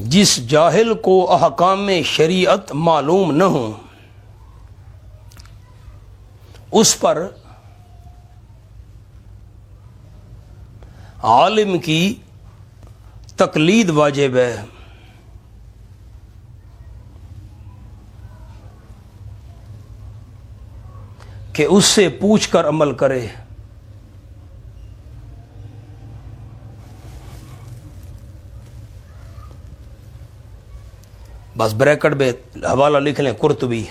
جس جاہل کو احکام شریعت معلوم نہ ہوں، اس پر عالم کی تقلید واجب ہے۔ کہ اس سے پوچھ کر عمل کرے۔ بس بریکٹ میں حوالہ لکھ لیں کرتبی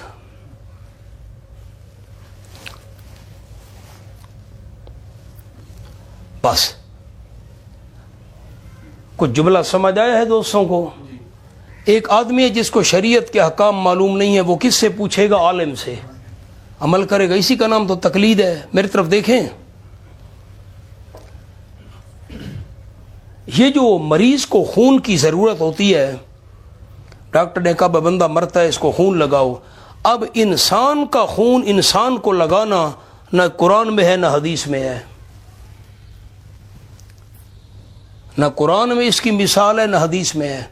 بس۔ کچھ جملہ سمجھ آیا ہے دوستوں کو؟ ایک آدمی ہے جس کو شریعت کے حکام معلوم نہیں ہے وہ کس سے پوچھے گا؟ عالم سے۔ عمل کرے گا۔ اسی کا نام تو تقلید ہے۔ میری طرف دیکھیں۔ یہ جو مریض کو خون کی ضرورت ہوتی ہے ڈاکٹر نے کہا بندہ مرتا ہے، اس کو خون لگاؤ. اب انسان کا خون انسان کو لگانا نہ قرآن میں ہے، نہ حدیث میں ہے۔ نہ قرآن میں اس کی مثال ہے، نہ حدیث میں ہے۔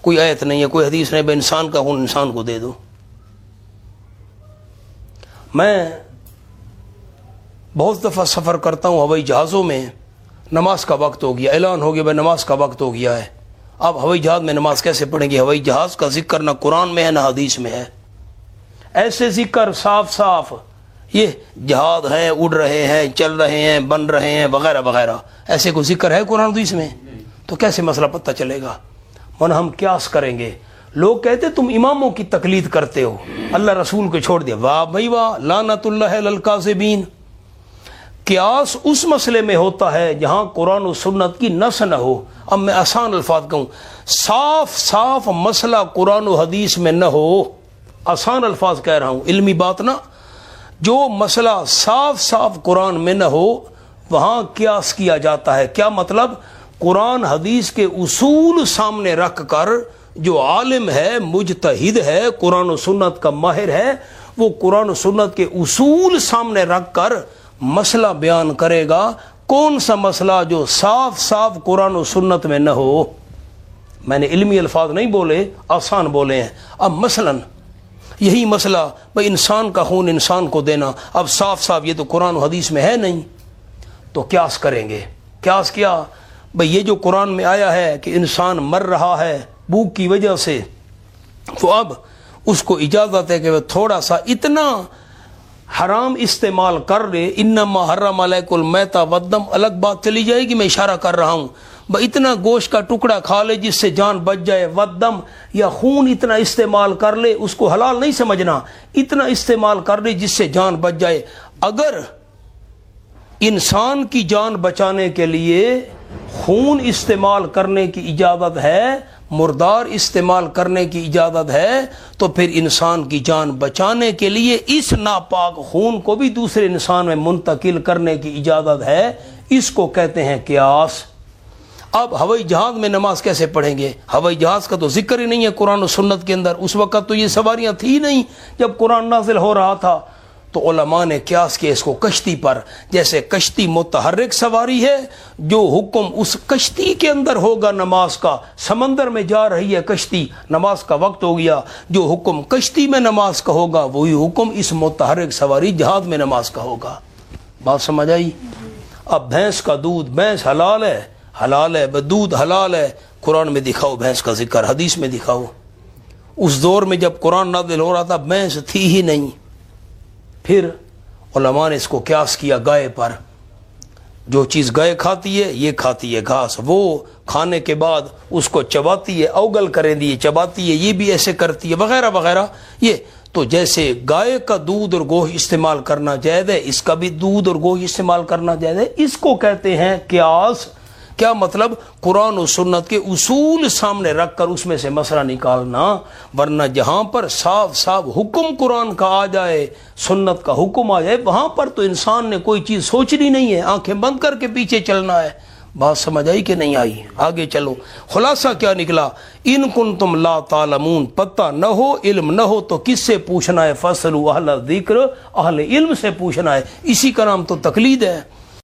کوئی آیت نہیں ہے، کوئی حدیث نہیں بھائی انسان کا خون انسان کو دے دو۔ میں بہت دفعہ سفر کرتا ہوں ہوائی جہازوں میں۔ نماز کا وقت ہو گیا، اعلان ہو گیا بھائی نماز کا وقت ہو گیا ہے۔ اب ہوائی جہاز میں نماز کیسے پڑھیں گے؟ ہوائی جہاز کا ذکر نہ قرآن میں ہے نہ حدیث میں ہے۔ ایسے ذکر صاف صاف، یہ جہاز ہیں اڑ رہے ہیں، چل رہے ہیں، بن رہے ہیں، وغیرہ وغیرہ۔ ایسے کوئی ذکر ہے قرآن حدیث میں؟ تو کیسے مسئلہ پتہ چلے گا؟ من ہم کیاس کریں گے۔ لوگ کہتے تم اماموں کی تقلید کرتے ہو، اللہ رسول کو چھوڑ دیا۔ واہ بھائی واہ لانت اللہ للکا سے بین قیاس اس مسئلے میں ہوتا ہے جہاں قرآن و سنت کی نس نہ ہو۔ اب میں آسان الفاظ کہوں۔ صاف صاف مسئلہ قرآن و حدیث میں نہ ہو۔ آسان الفاظ کہہ رہا ہوں۔ علمی بات نا جو مسئلہ صاف صاف قرآن میں نہ ہو، وہاں قیاس کیا جاتا ہے۔ کیا مطلب؟ قرآن حدیث کے اصول سامنے رکھ کر جو عالم ہے، مجتہد ہے، قرآن و سنت کا ماہر ہے، وہ قرآن و سنت کے اصول سامنے رکھ کر مسئلہ بیان کرے گا، کون سا مسئلہ جو صاف صاف قرآن و سنت میں نہ ہو؟ میں نے علمی الفاظ نہیں بولے، آسان بولے ہیں۔ اب مثلا یہی مسئلہ، بھائی انسان کا خون انسان کو دینا، اب صاف صاف یہ تو قرآن و حدیث میں ہے نہیں۔ تو کیاس کریں گے۔ کیاس کیا؟ بھائی یہ جو قرآن میں آیا ہے کہ انسان مر رہا ہے بھوک کی وجہ سے، تو اب اس کو اجازت ہے کہ وہ تھوڑا سا اتنا حرام استعمال کر لے، انما حرم علیک المیتا ودم الگ بات چلی جائے گی، میں اشارہ کر رہا ہوں۔ اتنا گوشت کا ٹکڑا کھا لے جس سے جان بچ جائے، ودم یا خون اتنا استعمال کر لے، اس کو حلال نہیں سمجھنا۔ اتنا استعمال کر لے جس سے جان بچ جائے۔ اگر انسان کی جان بچانے کے لیے خون استعمال کرنے کی اجازت ہے مردار استعمال کرنے کی اجازت ہے، تو پھر انسان کی جان بچانے کے لیے اس ناپاک خون کو بھی دوسرے انسان میں منتقل کرنے کی اجازت ہے۔ اس کو کہتے ہیں قیاس۔ اب ہوائی جہاز میں نماز کیسے پڑھیں گے؟ ہوائی جہاز کا تو ذکر ہی نہیں ہے قرآن و سنت کے اندر۔ اس وقت تو یہ سواریاں تھی نہیں جب قرآن نازل ہو رہا تھا۔ تو علماء نے قیاس کیا اس کو کشتی پر، جیسے کشتی متحرک سواری ہے، جو حکم اس کشتی کے اندر ہوگا، نماز کا سمندر میں جا رہی ہے کشتی، نماز کا وقت ہو گیا، جو حکم کشتی میں نماز کا ہوگا، وہی حکم اس متحرک سواری جہاز میں نماز کا ہوگا۔ بات سمجھ آئی؟ اب بھینس کا دودھ، بھینس حلال ہے حلال ہے دودھ حلال ہے۔ قرآن میں دکھاؤ، بھینس کا ذکر، حدیث میں دکھاؤ۔ اس دور میں جب قرآن نازل ہو رہا تھا، بھینس تھی ہی نہیں۔ پھر علماء نے اس کو قیاس کیا گائے پر۔ جو چیز گائے کھاتی ہے، یہ کھاتی ہے گھاس۔ وہ کھانے کے بعد اس کو چباتی ہے، اوگل کریں دی چباتی ہے، یہ بھی ایسے کرتی ہے، وغیرہ وغیرہ۔ یہ تو جیسے گائے کا دودھ اور گوہ استعمال کرنا جائز ہے، اس کا بھی دودھ اور گوہ استعمال کرنا جائز ہے۔ اس کو کہتے ہیں قیاس۔ کیا مطلب قرآن و سنت کے اصول سامنے رکھ کر اس میں سے مسئلہ نکالنا؟ ورنہ جہاں پر صاف صاف حکم قرآن کا آ جائے، سنت کا حکم آ جائے، وہاں پر تو انسان نے کوئی چیز سوچنی نہیں ہے، آنکھیں بند کر کے پیچھے چلنا ہے۔ بات سمجھ آئی کہ نہیں آئی؟ آگے چلو۔ خلاصہ کیا نکلا؟ ان کن تم لا تعلمون، پتہ نہ ہو، علم نہ ہو تو کس سے پوچھنا ہے؟ فصل اہل ذکر اہل علم سے پوچھنا ہے۔ اسی کا نام تو تقلید ہے۔